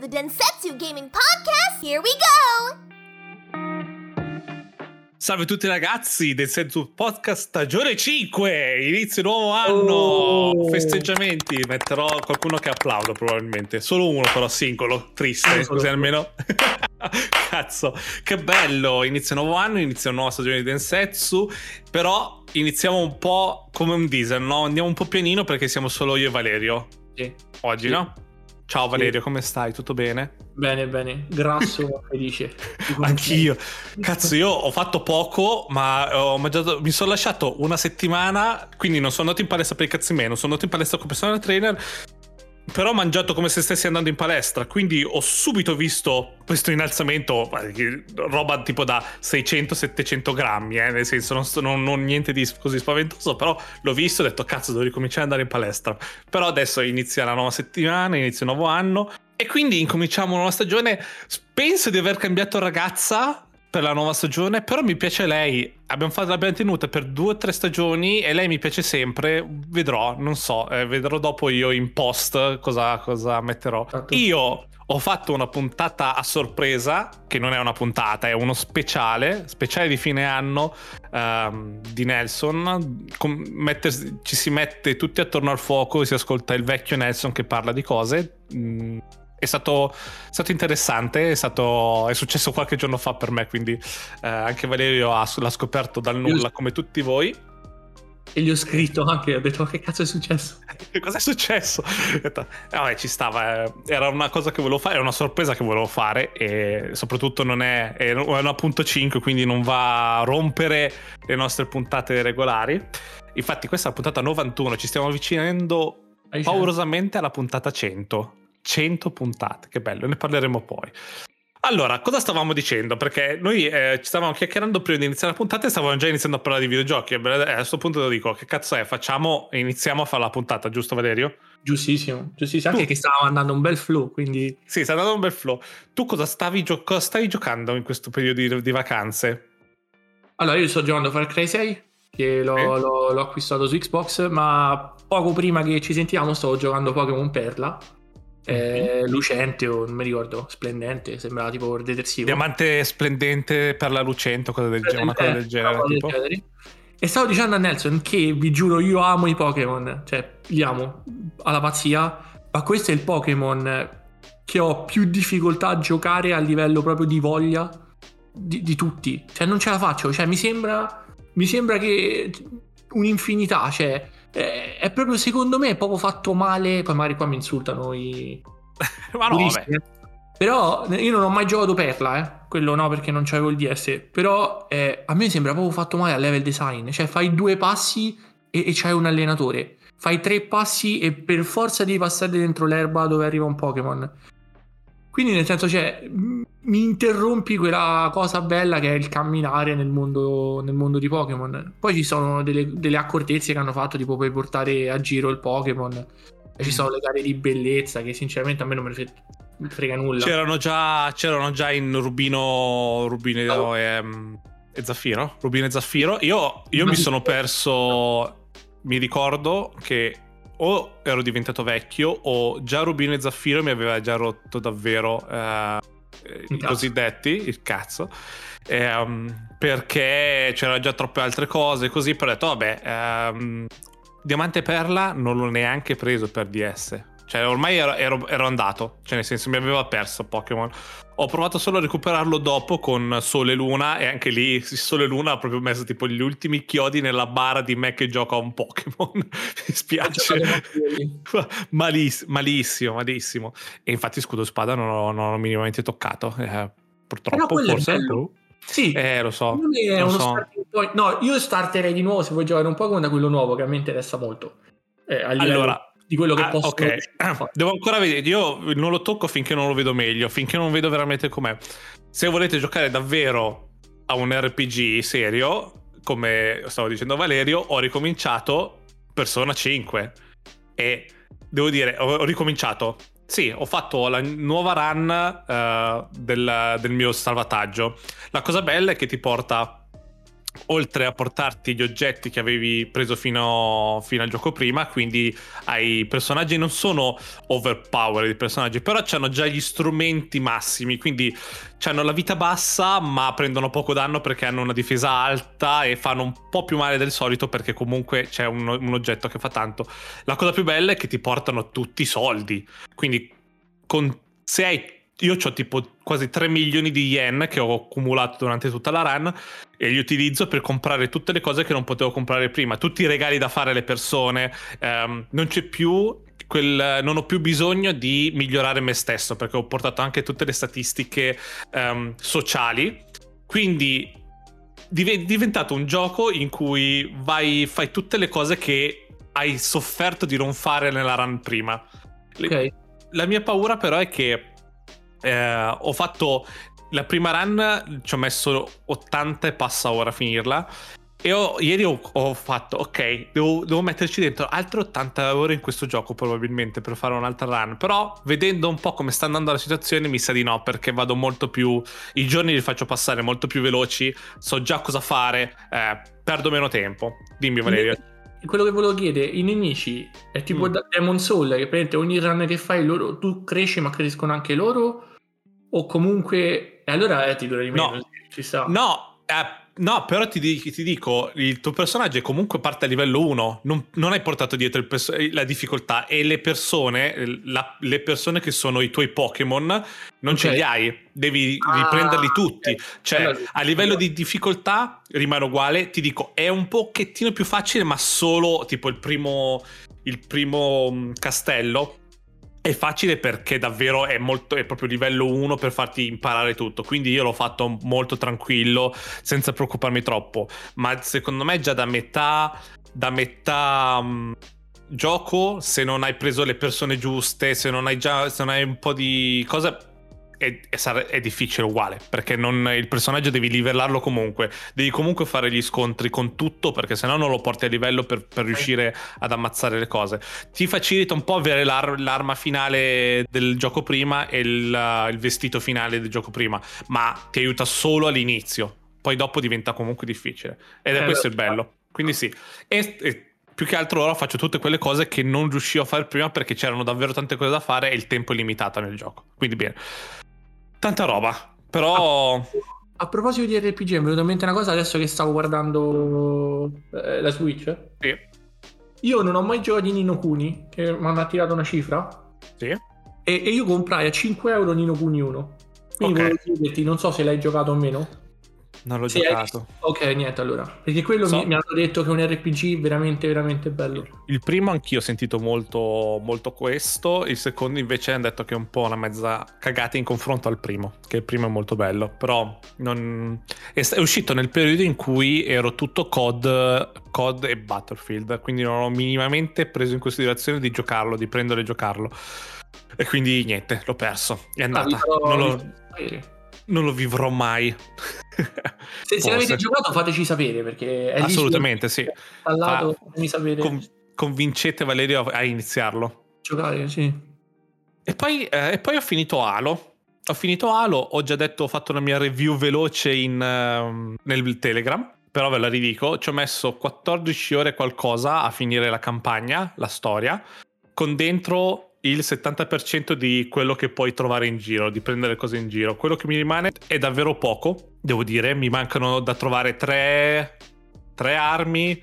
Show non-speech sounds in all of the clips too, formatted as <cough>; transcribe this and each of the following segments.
the Densetsu Gaming Podcast. Here we go! Salve a tutti ragazzi del Senzu Podcast stagione 5, inizio nuovo anno, Oh. festeggiamenti, metterò qualcuno che applaudo probabilmente, solo uno però singolo, triste, così almeno. <laughs> Cazzo, che bello, inizia un nuovo anno, inizia una nuova stagione di Densetsu, però iniziamo un po' come un diesel, no? Andiamo un po' pianino perché siamo solo io e Valerio Sì. oggi, Sì. no? Ciao Valerio, come stai? Tutto bene? Bene, bene. Grasso, <laughs> felice. Anch'io. Cazzo, io ho fatto poco, ma ho mangiato. Mi sono lasciato una settimana. Quindi non sono andato in palestra per i cazzi miei, non sono andato in palestra come personal trainer. Però ho mangiato come se stessi andando in palestra. Quindi ho subito visto questo innalzamento. eh, Roba tipo da 600-700 grammi, eh, nel senso, non, non- non niente di così spaventoso. Però l'ho visto e ho detto, cazzo, devo ricominciare ad andare in palestra. Però adesso inizia la nuova settimana, inizia un nuovo anno. E quindi incominciamo una nuova stagione. Penso di aver cambiato ragazza per la nuova stagione, però mi piace lei. Abbiamo fatto, l'abbiamo tenuta per due o tre stagioni e lei mi piace sempre. Vedrò, non so, eh, vedrò dopo io in post cosa, cosa metterò. Esatto. Io ho fatto una puntata a sorpresa, che non è una puntata, è uno speciale, speciale di fine anno ehm, di Nelson. Com- mette- ci si mette tutti attorno al fuoco e si ascolta il vecchio Nelson che parla di cose. Mm, è stato, è stato interessante, è, stato, è successo qualche giorno fa per me, quindi eh, anche Valerio ha- l'ha scoperto dal nulla come tutti voi. E gli ho scritto anche, ho detto, "Ma che cazzo è successo? <laughs> Che cosa è successo? Detto, eh, vabbè, ci stava. eh, Era una cosa che volevo fare, è una sorpresa che volevo fare. E soprattutto non è, è una punto 5, quindi non va a rompere le nostre puntate regolari. Infatti, questa è la puntata 91. Ci stiamo avvicinando paurosamente alla puntata 100. 100 puntate, che bello, ne parleremo poi. Allora, cosa stavamo dicendo? Perché noi eh, ci stavamo chiacchierando prima di iniziare la puntata e stavamo già iniziando a parlare di videogiochi. E A questo punto lo dico, che cazzo è? Facciamo, iniziamo a fare la puntata, giusto Valerio? Giustissimo, giustissimo. Anche Tu- che stavamo andando un bel flow, quindi... Sì, sta andando un bel flow. Tu cosa stavi, gio- cosa stavi giocando in questo periodo di, di vacanze? Allora, io sto giocando Far Cry 6, che l'ho, Sì. l'ho- l'ho acquistato su Xbox, ma poco prima che ci sentiamo stavo giocando Pokémon Perla. Eh, lucente o non mi ricordo, splendente, sembrava tipo il detersivo. Diamante splendente per la lucente o cosa del genere, una cosa del Eh, genere. una cosa del tipo. genere. E stavo dicendo a Nelson che vi giuro, io amo i Pokémon, cioè li amo alla pazzia, ma questo è il Pokémon che ho più difficoltà a giocare a livello proprio di voglia di, di tutti. Cioè non ce la faccio, cioè mi sembra, mi sembra che un'infinità, cioè è, è proprio secondo me è proprio fatto male, poi magari qua mi insultano i, <laughs> Ma no, eh. Però eh, io non ho mai giocato Perla, eh. Quello no, perché non c'avevo il DS. Però eh, a me sembra proprio fatto male al level design. Cioè, fai due passi e, e c'hai un allenatore. Fai tre passi e per forza devi passare dentro l'erba dove arriva un Pokémon. Quindi, nel senso, cioè, mi interrompi quella cosa bella che è il camminare nel mondo, nel mondo di Pokémon. Poi ci sono delle, delle accortezze che hanno fatto, tipo puoi portare a giro il Pokémon. E ci Mm. sono le gare di bellezza che sinceramente a me non me ne fre- frega nulla. C'erano già, c'erano già in Rubino, Rubino Oh. e, mm, e Zaffiro. Rubino e Zaffiro. Io, io mi sono perso. Mi ricordo che o ero diventato vecchio o già Rubino e Zaffiro mi aveva già rotto davvero eh, i cosiddetti, il cazzo. Ehm, perché c'erano già troppe altre cose così. Però ho detto, vabbè, ehm, Diamante e Perla non l'ho neanche preso per DS. Cioè, ormai ero, ero- ero andato. Cioè, nel senso, mi aveva perso Pokémon. Ho provato solo a recuperarlo dopo con Sole e Luna. E anche lì, Sole e Luna ha proprio messo tipo gli ultimi chiodi nella bara di me che gioca un Pokémon. <laughs> Mi Ho spiace. <laughs> Maliss- malissimo, malissimo. E infatti, Scudo e Spada non l'ho, non l'ho minimamente toccato. Eh, purtroppo, quello è forse. bello. boh. Sì, Eh, lo so. lo so. No, io starterei di nuovo se vuoi giocare un Pokémon da quello nuovo che a me interessa molto. Eh, Allora, di quello che ah, posso ok, fare. devo ancora vedere. Io non lo tocco finché non lo vedo meglio, finché non vedo veramente com'è. Se volete giocare davvero a un RPG serio, come stavo dicendo Valerio, ho ricominciato Persona 5 e devo dire, ho, ricominciato. Sì, ho fatto la nuova run eh, del, del mio salvataggio. La cosa bella è che ti porta oltre a portarti gli oggetti che avevi preso fino, fino, al gioco prima, quindi i personaggi non sono overpowered i personaggi, però hanno già gli strumenti massimi, quindi hanno la vita bassa ma prendono poco danno perché hanno una difesa alta e fanno un po' più male del solito perché comunque c'è un, un oggetto che fa tanto. La cosa più bella è che ti portano tutti i soldi, quindi con, se hai io ho tipo quasi 3 milioni di yen che ho accumulato durante tutta la run e li utilizzo per comprare tutte le cose che non potevo comprare prima, tutti i regali da fare alle persone, um, non c'è più quel, non ho più bisogno di migliorare me stesso perché ho portato anche tutte le statistiche um, sociali, quindi è diventato un gioco in cui vai, fai tutte le cose che hai sofferto di non fare nella run prima. Okay. La mia paura però è che eh, ho fatto la prima run, ci ho messo 80 e passa ora a finirla. E ho, ieri ho, ho, fatto, ok, devo, devo, metterci dentro altre 80 ore in questo gioco probabilmente per fare un'altra run. Però vedendo un po' come sta andando la situazione mi sa di no perché vado molto più, i giorni li faccio passare molto più veloci, so già cosa fare, eh, perdo meno tempo. Dimmi Valerio. Quello che volevo chiedere, i nemici è tipo mm. Demon Soul, che praticamente ogni run che fai loro, tu cresci ma crescono anche loro? O comunque... E allora eh, ti dura di meno, no. ci sta. No, eh, No, però ti, ti, dico, il tuo personaggio comunque parte a livello 1, non, non hai portato dietro perso- la difficoltà e le persone, la, le persone che sono i tuoi Pokémon, non okay. ce li hai, devi ah, riprenderli tutti. Okay. Cioè, allora, a livello di difficoltà rimane uguale, ti dico, è un pochettino più facile, ma solo tipo il primo, il primo mm, castello è facile perché davvero è, molto, è proprio livello 1 per farti imparare tutto, quindi io l'ho fatto molto tranquillo, senza preoccuparmi troppo, ma secondo me già da metà, da metà um, gioco, se non hai preso le persone giuste, se non hai già se non hai un po' di cose è, è, è, difficile uguale perché non, il personaggio devi livellarlo comunque. Devi comunque fare gli scontri con tutto perché sennò non lo porti a livello per, per riuscire ad ammazzare le cose. Ti facilita un po' avere l'ar- l'arma finale del gioco prima e il, il vestito finale del gioco prima ma ti aiuta solo all'inizio poi dopo diventa comunque difficile. Ed è eh, questo il bello. quindi sì. E, e più che altro ora faccio tutte quelle cose che non riuscivo a fare prima perché c'erano davvero tante cose da fare e il tempo è limitato nel gioco. Quindi bene. Tanta roba, però... A, a proposito di RPG, mi è venuta in mente una cosa adesso che stavo guardando eh, la Switch. Sì. Io non ho mai giocato di Nino Kuni, che mi hanno attirato una cifra. Sì. E, e io comprai a 5 euro Nino Kuni 1. Quindi okay. volevo chiederti, non so se l'hai giocato o meno. Non l'ho sì, giocato. Ok, niente allora. Perché quello so. mi, mi, hanno detto che è un RPG veramente, veramente bello. Il primo anch'io ho sentito molto, molto questo. Il secondo invece hanno detto che è un po' una mezza cagata in confronto al primo. Che il primo è molto bello. Però non... è, è uscito nel periodo in cui ero tutto COD, COD e Battlefield. Quindi non ho minimamente preso in considerazione di giocarlo, di prendere e giocarlo. E quindi niente, l'ho perso. È andata. Ah, non lo non lo vivrò mai. <laughs> se, se l'avete giocato fateci sapere perché è assolutamente sì. Al lato, fammi sapere. Con, convincete Valerio a iniziarlo. Giocare, sì. E poi, eh, e poi ho finito Halo. Ho finito Halo, ho già detto, ho fatto la mia review veloce in, uh, nel Telegram, però ve la ridico, ci ho messo 14 ore qualcosa a finire la campagna, la storia, con dentro il 70% di quello che puoi trovare in giro, di prendere cose in giro. Quello che mi rimane è davvero poco, devo dire, mi mancano da trovare tre, tre armi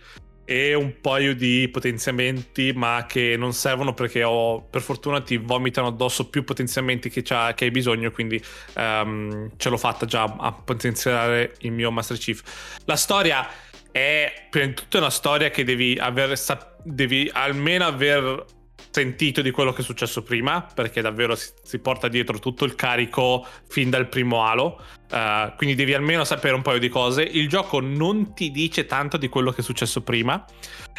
e un paio di potenziamenti, ma che non servono perché ho, per fortuna ti vomitano addosso più potenziamenti che, che hai bisogno, quindi um, ce l'ho fatta già a potenziare il mio Master Chief. La storia è prima di tutto una storia che devi aver, devi almeno aver sentito di quello che è successo prima, perché davvero si, si porta dietro tutto il carico fin dal primo Halo. Uh, quindi devi almeno sapere un paio di cose. Il gioco non ti dice tanto di quello che è successo prima.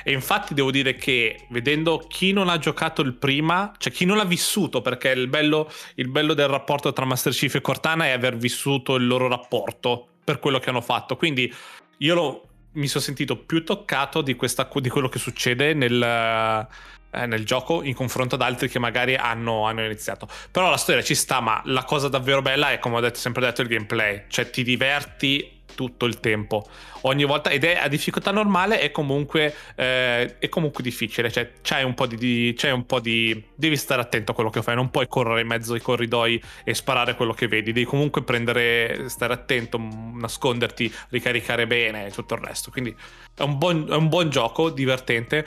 E infatti devo dire che vedendo chi non ha giocato il prima, cioè chi non l'ha vissuto, perché il bello, il bello del rapporto tra Master Chief e Cortana è aver vissuto il loro rapporto per quello che hanno fatto. Quindi io lo, mi sono sentito più toccato di, questa, di quello che succede nel eh, nel gioco in confronto ad altri che magari hanno, hanno, iniziato. Però la storia ci sta, ma la cosa davvero bella è, come ho detto, sempre detto, il gameplay. Cioè ti diverti tutto il tempo. Ogni volta, ed è a difficoltà normale, è comunque, eh, è comunque difficile. Cioè, c'hai un po' di, di, c'hai un po' di. Devi stare attento a quello che fai. Non puoi correre in mezzo ai corridoi e sparare quello che vedi. Devi comunque prendere, stare attento, nasconderti, ricaricare bene e tutto il resto. Quindi è un buon, è un buon gioco, divertente.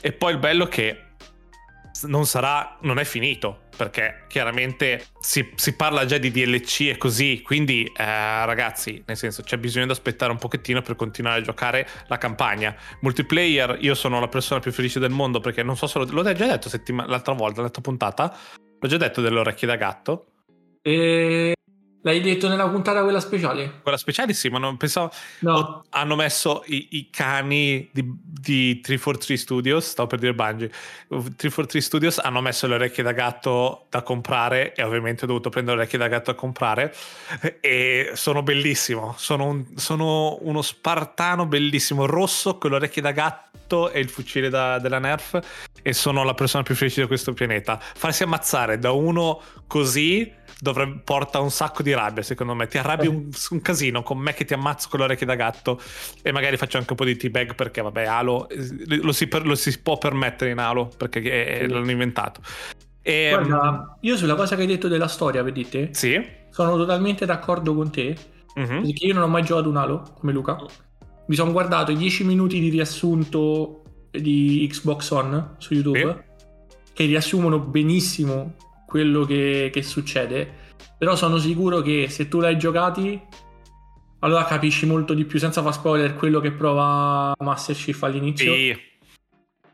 E poi il bello che non sarà, non è finito perché chiaramente si, si, parla già di DLC e così, quindi eh, ragazzi, nel senso c'è bisogno di aspettare un pochettino per continuare a giocare la campagna. Multiplayer, io sono la persona più felice del mondo perché non so se lo, l'ho già detto settima, l'altra volta, l'altra puntata, l'ho già detto delle orecchie da gatto. E L'hai detto nella puntata quella speciale? Quella speciale sì, ma non pensavo... No. Oh, hanno messo i, i cani di, di 343 Studios, stavo per dire Bungie, 343 Studios hanno messo le orecchie da gatto da comprare e ovviamente ho dovuto prendere le orecchie da gatto a comprare e sono bellissimo, sono, un, sono uno spartano bellissimo, rosso con le orecchie da gatto e il fucile da, della Nerf e sono la persona più felice di questo pianeta. Farsi ammazzare da uno così dovrebbe, porta un sacco di rabbia, secondo me. Ti arrabbi un, un, casino con me che ti ammazzo con le orecchie da gatto e magari faccio anche un po' di teabag perché, vabbè, Halo lo si, lo si può permettere in Halo perché è, l'hanno inventato. E, Guarda, io sulla cosa che hai detto della storia, vedete? Sì. Sono totalmente d'accordo con te. Mm-hmm. Perché io non ho mai giocato un Halo come Luca. Mi sono guardato i 10 minuti di riassunto di Xbox One su YouTube. Sì. Che riassumono benissimo quello che, che succede. Però sono sicuro che se tu l'hai giocati, allora capisci molto di più, senza far spoiler, quello che prova Master Chief all'inizio. Sì.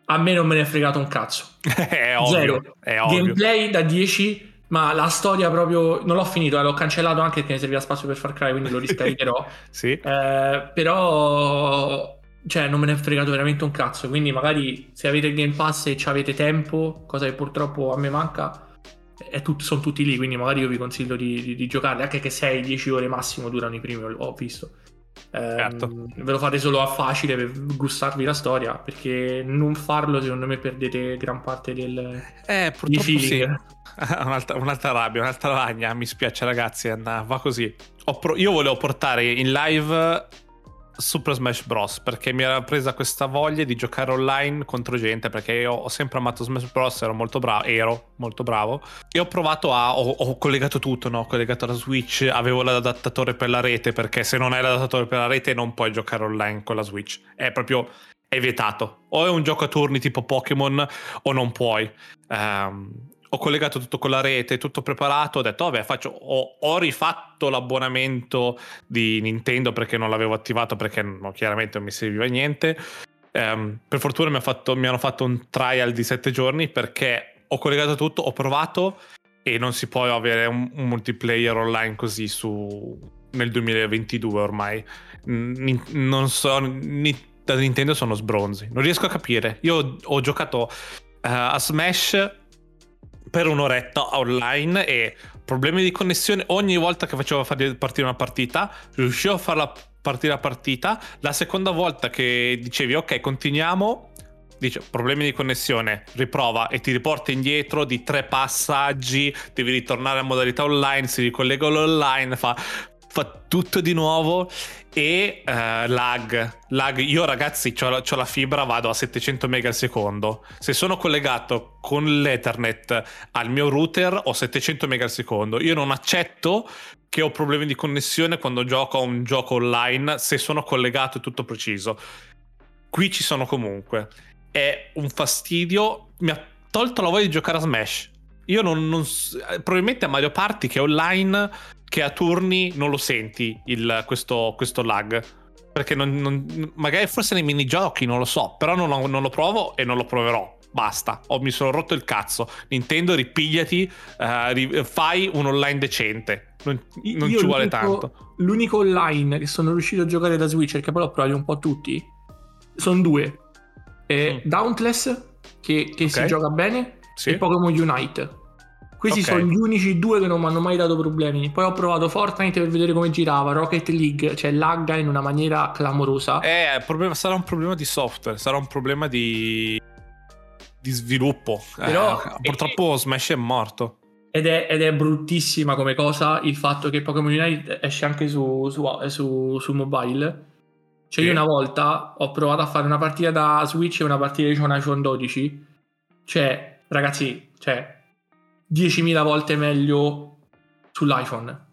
A me non me ne è fregato un cazzo. <laughs> è ovvio. Zero. È ovvio. Gameplay da 10, ma la storia proprio... Non l'ho finito, eh, l'ho cancellato anche perché ne serviva spazio per Far Cry, quindi lo <laughs> riscaricherò. sì. Eh, però... Cioè, non me ne è fregato veramente un cazzo. Quindi magari se avete il Game Pass e avete tempo, cosa che purtroppo a me manca tut- sono tutti lì, quindi magari io vi consiglio di, di, di giocarli, anche che 6-10 ore massimo durano i primi, ho visto. Eh, certo. Ve lo fate solo a facile per gustarvi la storia, perché non farlo secondo me perdete gran parte del... Eh, purtroppo sì. <laughs> un'altra, un'altra, rabbia, un'altra ragna, mi spiace ragazzi, va così. Pro- io volevo portare in live Super Smash Bros. perché mi era presa questa voglia di giocare online contro gente perché io ho sempre amato Smash Bros. ero molto bravo, ero molto bravo e ho provato a ho, ho collegato tutto, no? ho collegato la Switch, avevo l'adattatore per la rete perché se non hai l'adattatore per la rete non puoi giocare online con la Switch, è proprio è vietato. O è un gioco a turni tipo Pokémon o non puoi. Um, ho collegato tutto con la rete, tutto preparato, ho detto, vabbè, faccio, ho, ho, rifatto l'abbonamento di Nintendo perché non l'avevo attivato perché no, chiaramente non mi serviva niente. Um, per fortuna mi, fatto, mi, hanno fatto un trial di sette giorni perché ho collegato tutto, ho provato e non si può avere un, un multiplayer online così su, nel 2022 ormai. N- non so, ni, da Nintendo sono sbronzi, non riesco a capire. Io ho, ho giocato uh, a Smash per un'oretta online e problemi di connessione. Ogni volta che facevo partire una partita riuscivo a farla partire la partita. La seconda volta che dicevi ok continuiamo dice problemi di connessione riprova e ti riporta indietro di tre passaggi devi ritornare a modalità online si ricollega l'online fa fa tutto di nuovo e uh, lag. lag. Io ragazzi ho la, la, fibra, vado a 700 mega al secondo. Se sono collegato con l'Ethernet al mio router ho 700 mega al secondo. Io non accetto che ho problemi di connessione quando gioco a un gioco online se sono collegato e tutto preciso. Qui ci sono comunque. È un fastidio. Mi ha tolto la voglia di giocare a Smash. Io non, non probabilmente a Mario Party che è online che a turni non lo senti il, questo, questo, lag. Perché non, non, magari forse nei minigiochi, non lo so, però non, non, lo provo e non lo proverò. Basta, oh, mi sono rotto il cazzo. Nintendo, ripigliati, uh, fai un online decente. Non, non ci vuole tanto. L'unico online che sono riuscito a giocare da Switch, che poi l'ho provato un po' tutti, sono due. Eh, mm. Dauntless, che, che okay. si gioca bene, sì. e Pokémon Unite questi okay. sono gli unici due che non mi hanno mai dato problemi. Poi ho provato Fortnite per vedere come girava, Rocket League, cioè lagga in una maniera clamorosa. Eh, problema, sarà un problema di software, sarà un problema di, di sviluppo. Però, eh, purtroppo Smash è morto. Ed è, ed è bruttissima come cosa il fatto che Pokémon Unite esce anche su, su, su, su mobile. Cioè, io Sì. una volta ho provato a fare una partita da Switch e una partita di iPhone 12. Cioè, ragazzi, cioè, 10.000 volte meglio sull'iPhone.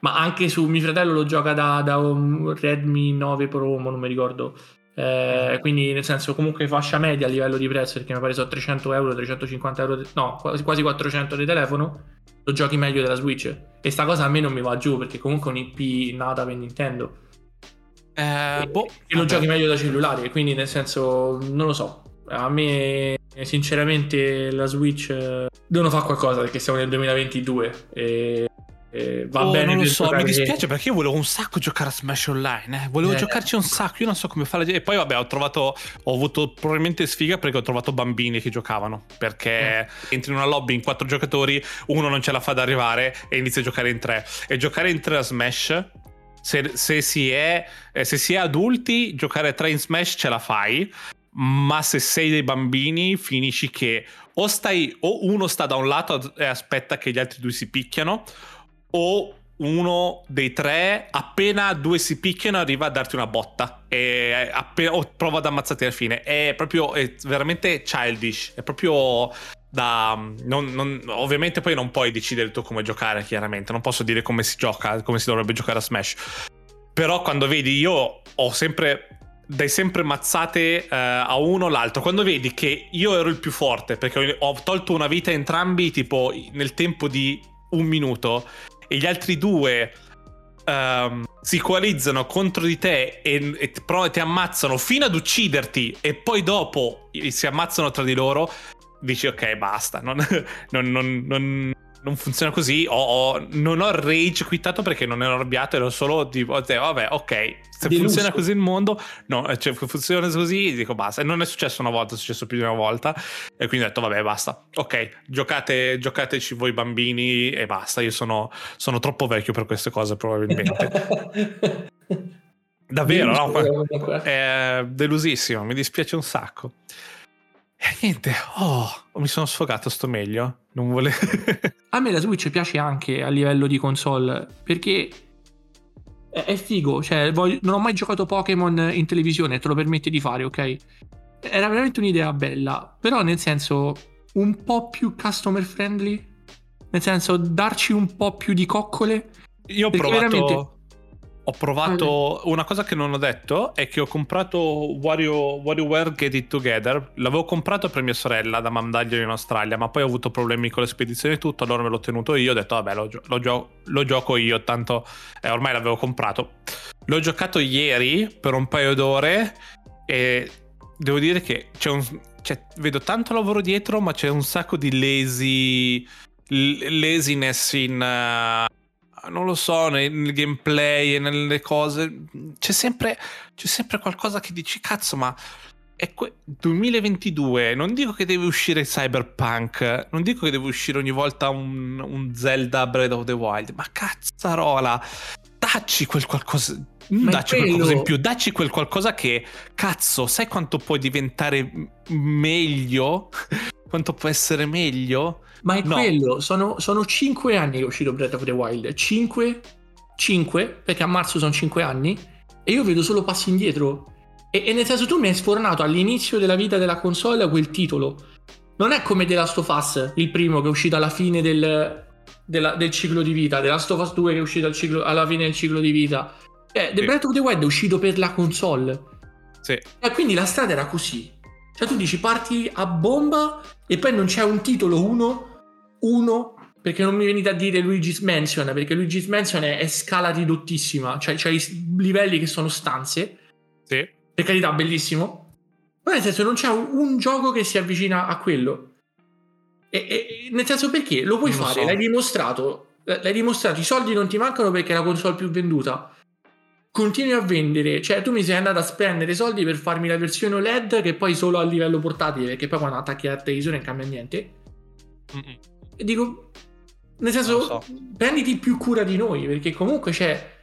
Ma anche su mio fratello lo gioca da, da un Redmi 9 Pro, non mi ricordo. Eh, quindi, nel senso, comunque fascia media a livello di prezzo, perché mi pare sono 300 euro, 350 euro, no, quasi, quasi 400 di telefono. Lo giochi meglio della Switch. E sta cosa a me non mi va giù, perché comunque è un IP nata per Nintendo. Eh, boh, E lo vabbè. giochi meglio da cellulare, quindi nel senso, non lo so. A me, sinceramente, la Switch eh, devono fare qualcosa perché siamo nel 2022 e, e va Oh, bene. non lo so, mi dispiace perché io volevo un sacco giocare a Smash Online. eh. Volevo Eh. giocarci un sacco. Io non so come fare. la. E poi, vabbè, ho trovato. Ho avuto probabilmente sfiga perché ho trovato bambini che giocavano. Perché entri in una lobby in quattro giocatori, uno non ce la fa ad arrivare e inizia a giocare in tre. E giocare in tre a Smash. Se, se si è, eh, se si è adulti, giocare a tre in Smash ce la fai. Ma se sei dei bambini, finisci che o stai, o uno sta da un lato e aspetta che gli altri due si picchiano, o uno dei tre, appena due si picchiano, arriva a darti una botta e appena, o prova ad ammazzarti alla fine. È proprio è veramente childish. È proprio da. non- non- ovviamente poi non puoi decidere tu come giocare, chiaramente. Non posso dire come si gioca, come si dovrebbe giocare a Smash. Però quando vedi, io ho sempre. Dai sempre mazzate eh, a uno o l'altro. Quando vedi che io ero il più forte, perché ho tolto una vita a entrambi, tipo nel tempo di un minuto, e gli altri due ehm, si coalizzano contro di te e, e pro- ti ammazzano fino ad ucciderti, e poi dopo si ammazzano tra di loro, dici ok, basta. Non, <laughs> non- non- non- non funziona così. Ho- ho- non ho rage quittato perché non ero arrabbiato, ero solo tipo, eh, vabbè, ok. Se Deluso. funziona così il mondo, no, eh, cioè, funziona così, dico basta. E non è successo una volta, è successo più di una volta. E quindi ho detto, vabbè, basta. Ok, giocate, giocateci voi bambini e basta. Io sono, sono troppo vecchio per queste cose, probabilmente. <laughs> Davvero, no? Deluso, comunque. È delusissimo, mi dispiace un sacco. E niente, oh, mi sono sfogato, sto meglio. Non volevo. <laughs> A me la Switch piace anche a livello di console perché è, è figo. Cioè, voglio- non ho mai giocato Pokémon in televisione, te lo permette di fare, ok? Era veramente un'idea bella, però nel senso un po' più customer friendly, nel senso darci un po' più di coccole. Io ho provato. veramente- Ho provato una cosa che non ho detto è che ho comprato Wario, WarioWare Get It Together. L'avevo comprato per mia sorella da mandarglielo in Australia, ma poi ho avuto problemi con le spedizioni e tutto. Allora me l'ho tenuto io. Ho detto, vabbè, lo, lo gio- lo gioco io. Tanto eh, ormai l'avevo comprato. L'ho giocato ieri per un paio d'ore e devo dire che c'è un. c'è- vedo tanto lavoro dietro, ma c'è un sacco di lazy. laziness in. eh, non lo so, nel, nel gameplay e nelle cose. C'è sempre, c'è sempre qualcosa che dici, cazzo, ma. È que- 2022, non dico che deve uscire Cyberpunk, non dico che deve uscire ogni volta un, un Zelda Breath of the Wild, ma cazzarola, dacci quel qualcosa, non dacci qualcosa in più, dacci quel qualcosa che, cazzo, sai quanto può diventare meglio? Quanto può essere meglio? Ma è No. quello, sono, sono 5 anni che è uscito Breath of the Wild. 5, 5, perché a marzo sono 5 anni, e io vedo solo passi indietro. E, e nel senso tu mi hai sfornato all'inizio della vita della console quel titolo. Non è come The Last of Us, il primo che è uscito alla fine del, della- del ciclo di vita, The Last of Us 2 che è uscito al ciclo- alla fine del ciclo di vita. Eh, The Sì. Breath of the Wild è uscito per la console. Sì. E quindi la strada era così. Cioè tu dici parti a bomba e poi non c'è un titolo uno, uno, perché non mi venite a dire Luigi's Mansion, perché Luigi's Mansion è, è scala ridottissima, cioè c'è i livelli che sono stanze, Sì. per carità bellissimo, ma nel senso non c'è un, un gioco che si avvicina a quello. E, e- nel senso perché? Lo puoi Non lo fare, so. l'hai dimostrato, l'hai dimostrato, i soldi non ti mancano perché è la console più venduta. Continui a vendere, cioè tu mi sei andato a spendere soldi per farmi la versione OLED che poi solo a livello portatile, perché poi quando attacchi la televisione non cambia niente. Mm-mm. E dico, nel senso, so. prenditi più cura di noi, perché comunque c'è,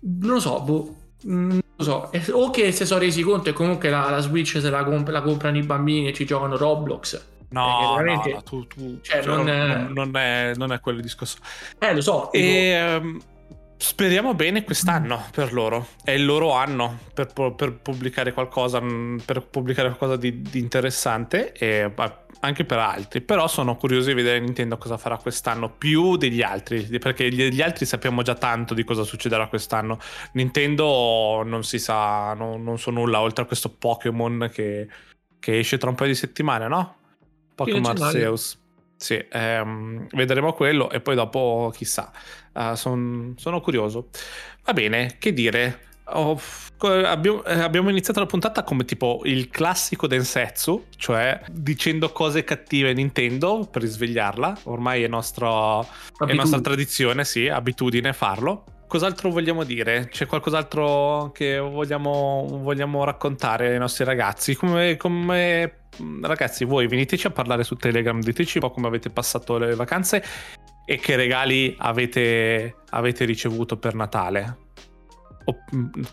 non lo so, boh, mm, non lo so, o che si sono resi conto e comunque la, la Switch se la, comp- la comprano i bambini e ci giocano Roblox, No, veramente... no, no, tu, tu cioè, cioè, non... Non, non, è, non, è, quello il discorso. Eh, lo so. E um, speriamo bene quest'anno per loro. È il loro anno per, per pubblicare qualcosa, per pubblicare qualcosa di, di interessante e anche per altri. Però sono curioso di vedere Nintendo cosa farà quest'anno più degli altri, perché gli altri sappiamo già tanto di cosa succederà quest'anno. Nintendo non si sa, non, non so nulla oltre a questo Pokémon che, che esce tra un paio di settimane, no? Pokémon Arceus. Sì, ehm, vedremo quello e poi dopo chissà. Uh, son, sono curioso. Va bene, che dire. Oh, abbiamo, eh, abbiamo, iniziato la puntata come tipo il classico Densetsu, cioè dicendo cose cattive a Nintendo per risvegliarla. Ormai è, nostro, è nostra tradizione, sì, abitudine farlo. Cos'altro vogliamo dire? C'è qualcos'altro che vogliamo, vogliamo raccontare ai nostri ragazzi? Come, come ragazzi, voi veniteci a parlare su Telegram, diteci un po' come avete passato le vacanze e che regali avete, avete ricevuto per Natale. O,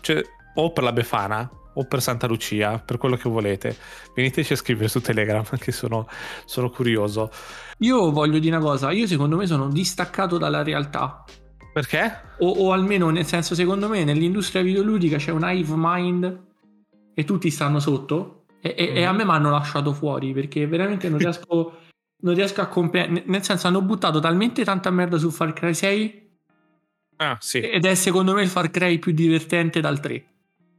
cioè, o, per la Befana o per Santa Lucia, per quello che volete. Veniteci a scrivere su Telegram, <laughs> che sono, sono curioso. Io voglio dire una cosa, io secondo me sono distaccato dalla realtà. Perché? O, o, almeno nel senso, secondo me, nell'industria videoludica c'è un hive mind e tutti stanno sotto. E, e, mm. e a me mi hanno lasciato fuori perché veramente non riesco, non riesco a comprendere. Nel senso, hanno buttato talmente tanta merda su Far Cry 6. Ah, sì. Ed è secondo me il Far Cry più divertente dal 3.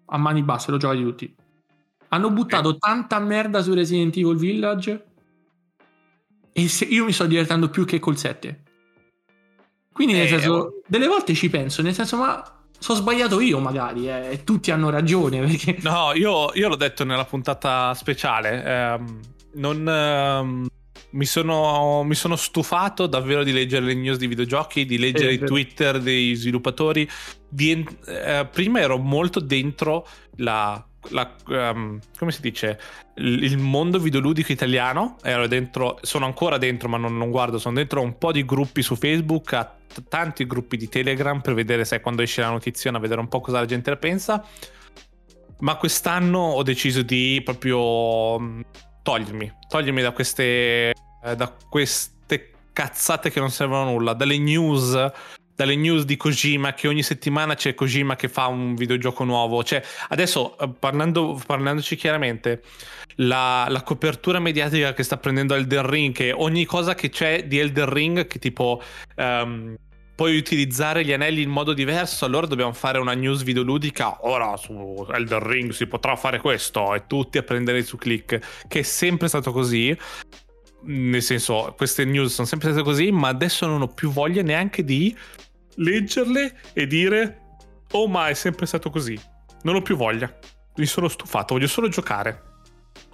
A mani basse, lo giocati tutti. Hanno buttato eh. tanta merda su Resident Evil Village. E io mi sto divertendo più che col 7. Quindi, nel eh, senso, oh. delle volte ci penso, nel senso, ma sono sbagliato io magari, eh, e tutti hanno ragione. Perché... No, io, io, l'ho detto nella puntata speciale, ehm, non... Ehm, mi sono, mi sono, stufato davvero di leggere le news di videogiochi, di leggere i Twitter dei sviluppatori. Di, eh, prima ero molto dentro la la, um, come si dice? Il, mondo videoludico italiano ero dentro sono ancora dentro ma non, non, guardo sono dentro un po' di gruppi su facebook a t- tanti gruppi di telegram per vedere se quando esce la notizia a vedere un po' cosa la gente ne pensa. Ma quest'anno ho deciso di proprio mm, togliermi togliermi da queste eh, da queste cazzate che non servono a nulla dalle news dalle news di Kojima che ogni settimana c'è Kojima che fa un videogioco nuovo. Cioè, adesso eh, parlando, parlandoci chiaramente, la, la, copertura mediatica che sta prendendo Elden Ring, che ogni cosa che c'è di Elden Ring, che tipo um, puoi utilizzare gli anelli in modo diverso, allora dobbiamo fare una news videoludica. Ora su Elden Ring si potrà fare questo e tutti a prendere su click, che è sempre stato così. Nel senso, queste news sono sempre state così, ma adesso non ho più voglia neanche di leggerle e dire oh ma è sempre stato così. Non ho più voglia. Mi sono stufato, voglio solo giocare.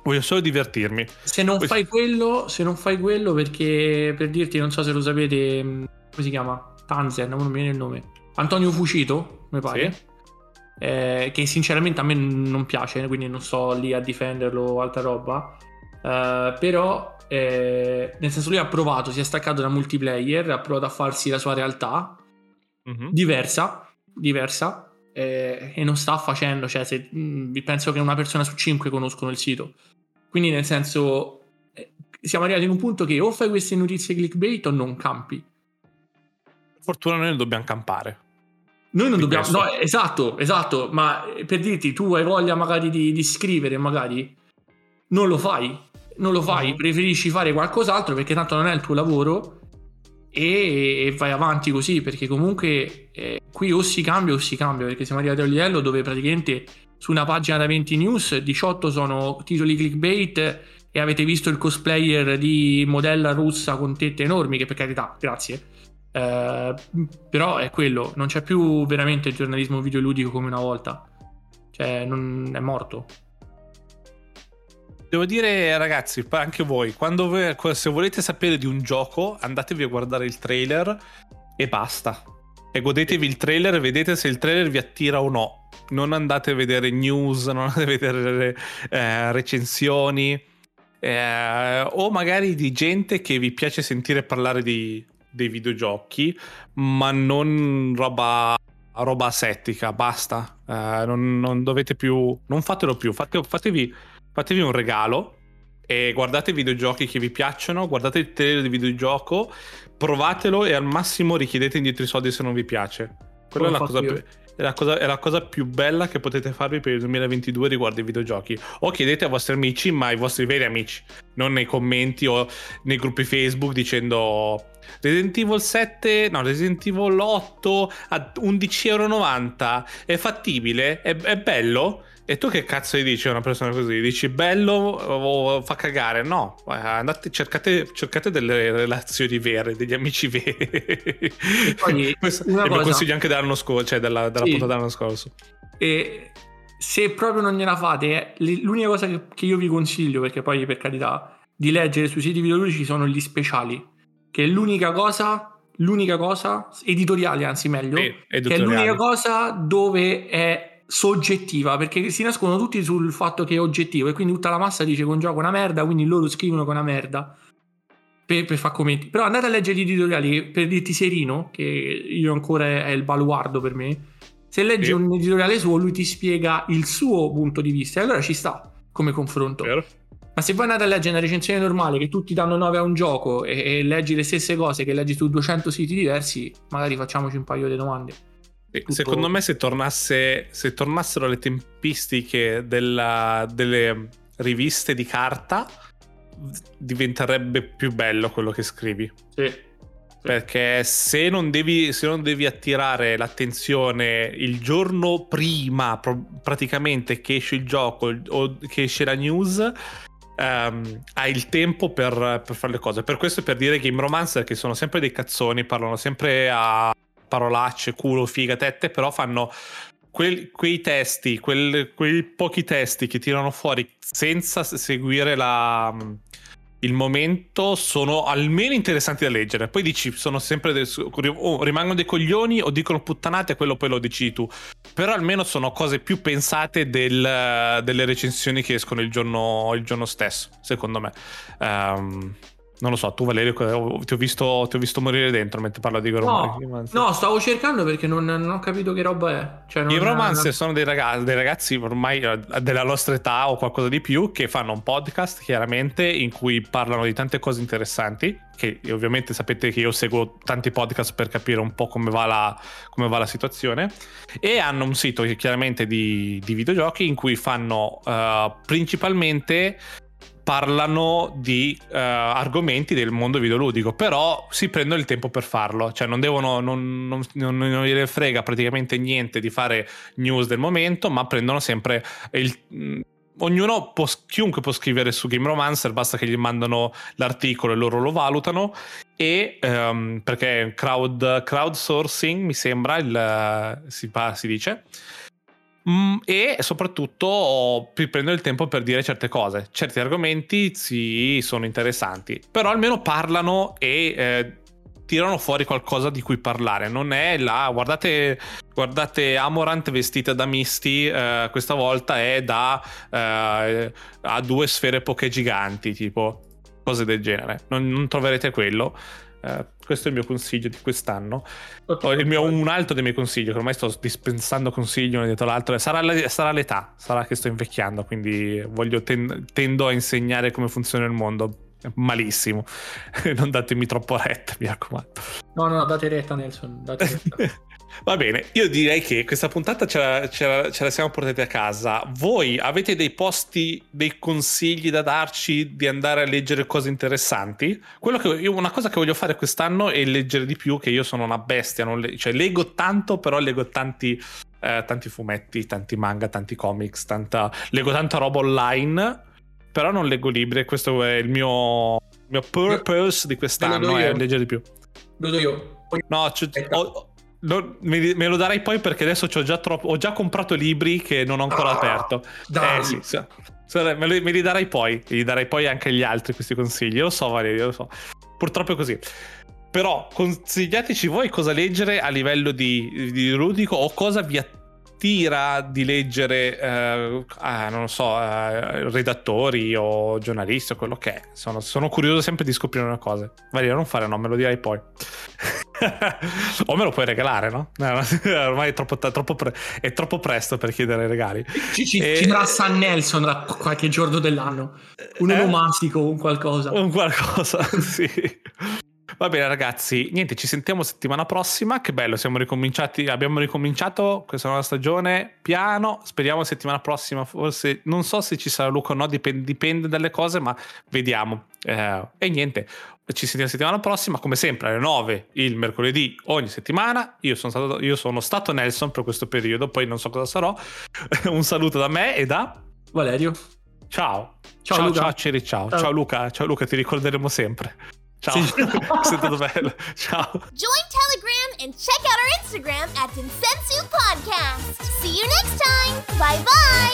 Voglio solo divertirmi. Se non fai quello, se non fai quello perché per dirti, non so se lo sapete, mm, come si chiama? Tanzen, non mi viene il nome. Antonio Fucito, mi pare. Sì. Eh, che sinceramente a me non piace, quindi non sto lì a difenderlo o altra roba. Uh, però eh, nel senso lui ha provato, si è staccato da multiplayer, ha provato a farsi la sua realtà mm-hmm. diversa, diversa eh, e non sta facendo, cioè se, mh, mm, penso che una persona su cinque conoscono il sito. Quindi nel senso eh, siamo arrivati in un punto che o fai queste notizie clickbait o non campi. Fortuna noi non dobbiamo campare. Noi non dobbiamo, questo. no, esatto, esatto, ma per dirti, tu hai voglia magari di, di scrivere, magari non lo fai, non lo fai, mm-hmm. preferisci fare qualcos'altro perché tanto non è il tuo lavoro e, e vai avanti così perché comunque eh, qui o si cambia o si cambia perché siamo arrivati a un livello dove praticamente su una pagina da 20 news 18 sono titoli clickbait e avete visto il cosplayer di modella russa con tette enormi che per carità grazie. Eh, però è quello non c'è più veramente il giornalismo videoludico come una volta. Cioè non è morto Devo dire, ragazzi, anche voi, quando se volete sapere di un gioco, andatevi a guardare il trailer e basta. E godetevi il trailer e vedete se il trailer vi attira o no. Non andate a vedere news, non andate a vedere eh, recensioni. Eh, o magari di gente che vi piace sentire parlare di, dei videogiochi, ma non roba, roba asettica, basta. Eh, non, non, dovete più. Non fatelo più. Fate, fatevi fatevi un regalo e guardate i videogiochi che vi piacciono, guardate il trailer di videogioco, provatelo e al massimo richiedete indietro i soldi se non vi piace. Quella è la, cosa più, è, la cosa, è la cosa più bella che potete farvi per il 2022 riguardo ai videogiochi. O chiedete ai vostri amici, ma ai vostri veri amici, non nei commenti o nei gruppi Facebook dicendo Resident Evil 7, no, Resident Evil 8 a 11,90€ è fattibile? È, è bello? E tu che cazzo gli dici a una persona così? Dici bello o fa cagare? No, andate, cercate, cercate delle relazioni vere, degli amici veri. E poi, <laughs> Questo è mio consiglio anche dell'anno scorso, cioè della, della sì. puntata dell'anno scorso. E se proprio non gliela fate, l'unica cosa che io vi consiglio, perché poi per carità, di leggere sui siti videoludici sono gli speciali, che è l'unica cosa l'unica cosa editoriale anzi meglio sì, che è l'unica cosa dove è soggettiva perché si nascono tutti sul fatto che è oggettivo e quindi tutta la massa dice che un gioco è una merda quindi loro scrivono che è una merda per, per fare commenti però andate a leggere gli editoriali per dirti Serino che io ancora è, il baluardo per me se leggi sì. un editoriale suo lui ti spiega il suo punto di vista e allora ci sta come confronto Vero. ma se voi andate a leggere una recensione normale che tutti danno 9 a un gioco e, e leggi le stesse cose che leggi su 200 siti diversi magari facciamoci un paio di domande tutto... Secondo me se, tornasse, se tornassero le tempistiche della, delle riviste di carta diventerebbe più bello quello che scrivi. Sì. Perché se non, devi, se non devi attirare l'attenzione il giorno prima, praticamente che esce il gioco o che esce la news, Um, hai il tempo per, per, fare le cose. Per questo è per dire Game Romancer che sono sempre dei cazzoni, parlano sempre a parolacce, culo, figa, tette, però fanno quei, quei testi, quel, quei pochi testi che tirano fuori senza seguire la, il momento sono almeno interessanti da leggere. Poi dici, sono sempre dei, oh, rimangono dei coglioni o dicono puttanate, quello poi lo decidi tu. Però almeno sono cose più pensate del, delle recensioni che escono il giorno, il giorno stesso, secondo me. Um, non lo so, tu Valerio, ti ho visto, ti ho visto morire dentro mentre parla di no, no, stavo cercando perché non, non, ho capito che roba è. Cioè, I romance è... sono dei ragazzi, dei ragazzi ormai eh, della nostra età o qualcosa di più che fanno un podcast chiaramente in cui parlano di tante cose interessanti. Che ovviamente sapete che io seguo tanti podcast per capire un po' come va la, come va la situazione. E hanno un sito chiaramente di, di videogiochi in cui fanno uh, principalmente parlano di uh, argomenti del mondo videoludico, però si prendono il tempo per farlo, cioè non devono, non, non, non, non gliene frega praticamente niente di fare news del momento, ma prendono sempre il... Mm, ognuno può, chiunque può scrivere su Game Romancer, basta che gli mandano l'articolo e loro lo valutano. E um, perché crowd, crowdsourcing mi sembra il, si, si dice Mm, e soprattutto prendere il tempo per dire certe cose. Certi argomenti sì, sono interessanti, però almeno parlano e eh, tirano fuori qualcosa di cui parlare. Non è là, guardate, guardate Amorant vestita da Misty, eh, questa volta è da eh, a due sfere poche giganti, tipo cose del genere. Non, non troverete quello. Uh, questo è il mio consiglio di quest'anno. Okay, mio, un altro dei miei consigli, che ormai sto dispensando consigli uno dietro l'altro, sarà, sarà, l'età, sarà che sto invecchiando, quindi voglio ten, tendo a insegnare come funziona il mondo. Malissimo, <laughs> non datemi troppo retta, mi raccomando. No, no, date retta, Nelson. Date retta. <laughs> Va bene, io direi che questa puntata ce la, ce, la, ce la, siamo portati a casa. Voi avete dei posti, dei consigli da darci di andare a leggere cose interessanti? Quello che io, una cosa che voglio fare quest'anno è leggere di più, che io sono una bestia, le, cioè leggo tanto, però leggo tanti, eh, tanti fumetti, tanti manga, tanti comics, tanta, leggo tanta roba online, però non leggo libri e questo è il mio, mio purpose di quest'anno, è leggere di più. Lo do io. No, c- ho, lo, me, me, lo darai poi perché adesso ho già, troppo, ho già comprato libri che non ho ancora ah, aperto. Dai. Eh sì, sì. Me, li, me li darai poi, li darai poi anche agli altri questi consigli. Lo so, Valerio, lo so. Purtroppo è così. Però consigliateci voi cosa leggere a livello di, di ludico o cosa vi attira di leggere, eh, ah, non lo so, eh, redattori o giornalisti o quello che è. Sono, sono curioso sempre di scoprire una cosa. Valerio, non fare no, me lo dirai poi. <laughs> o me lo puoi regalare, no? <laughs> ormai è troppo, troppo pre- è troppo, presto per chiedere regali. Ci, ci, e... ci darà San Nelson da qualche giorno dell'anno. Un eh? onomastico, un qualcosa. Un qualcosa, <laughs> sì. Va bene ragazzi, niente, ci sentiamo settimana prossima, che bello, siamo ricominciati, abbiamo ricominciato questa nuova stagione piano, speriamo settimana prossima, forse non so se ci sarà Luca o no, dipende, dipende dalle cose, ma vediamo. Eh, e niente, ci sentiamo settimana prossima, come sempre alle 9 il mercoledì ogni settimana. Io sono stato, io sono stato Nelson per questo periodo, poi non so cosa sarò. <laughs> Un saluto da me e da Valerio. Ciao. Ciao, ciao Luca. Ciao, Ceri, ciao. ciao. ciao Luca, ciao Luca, ti ricorderemo sempre. Ciao, sì. <laughs> è. <laughs> Ciao. Join Telegram and check out our Instagram at Insensu Podcast. See you next time. Bye bye.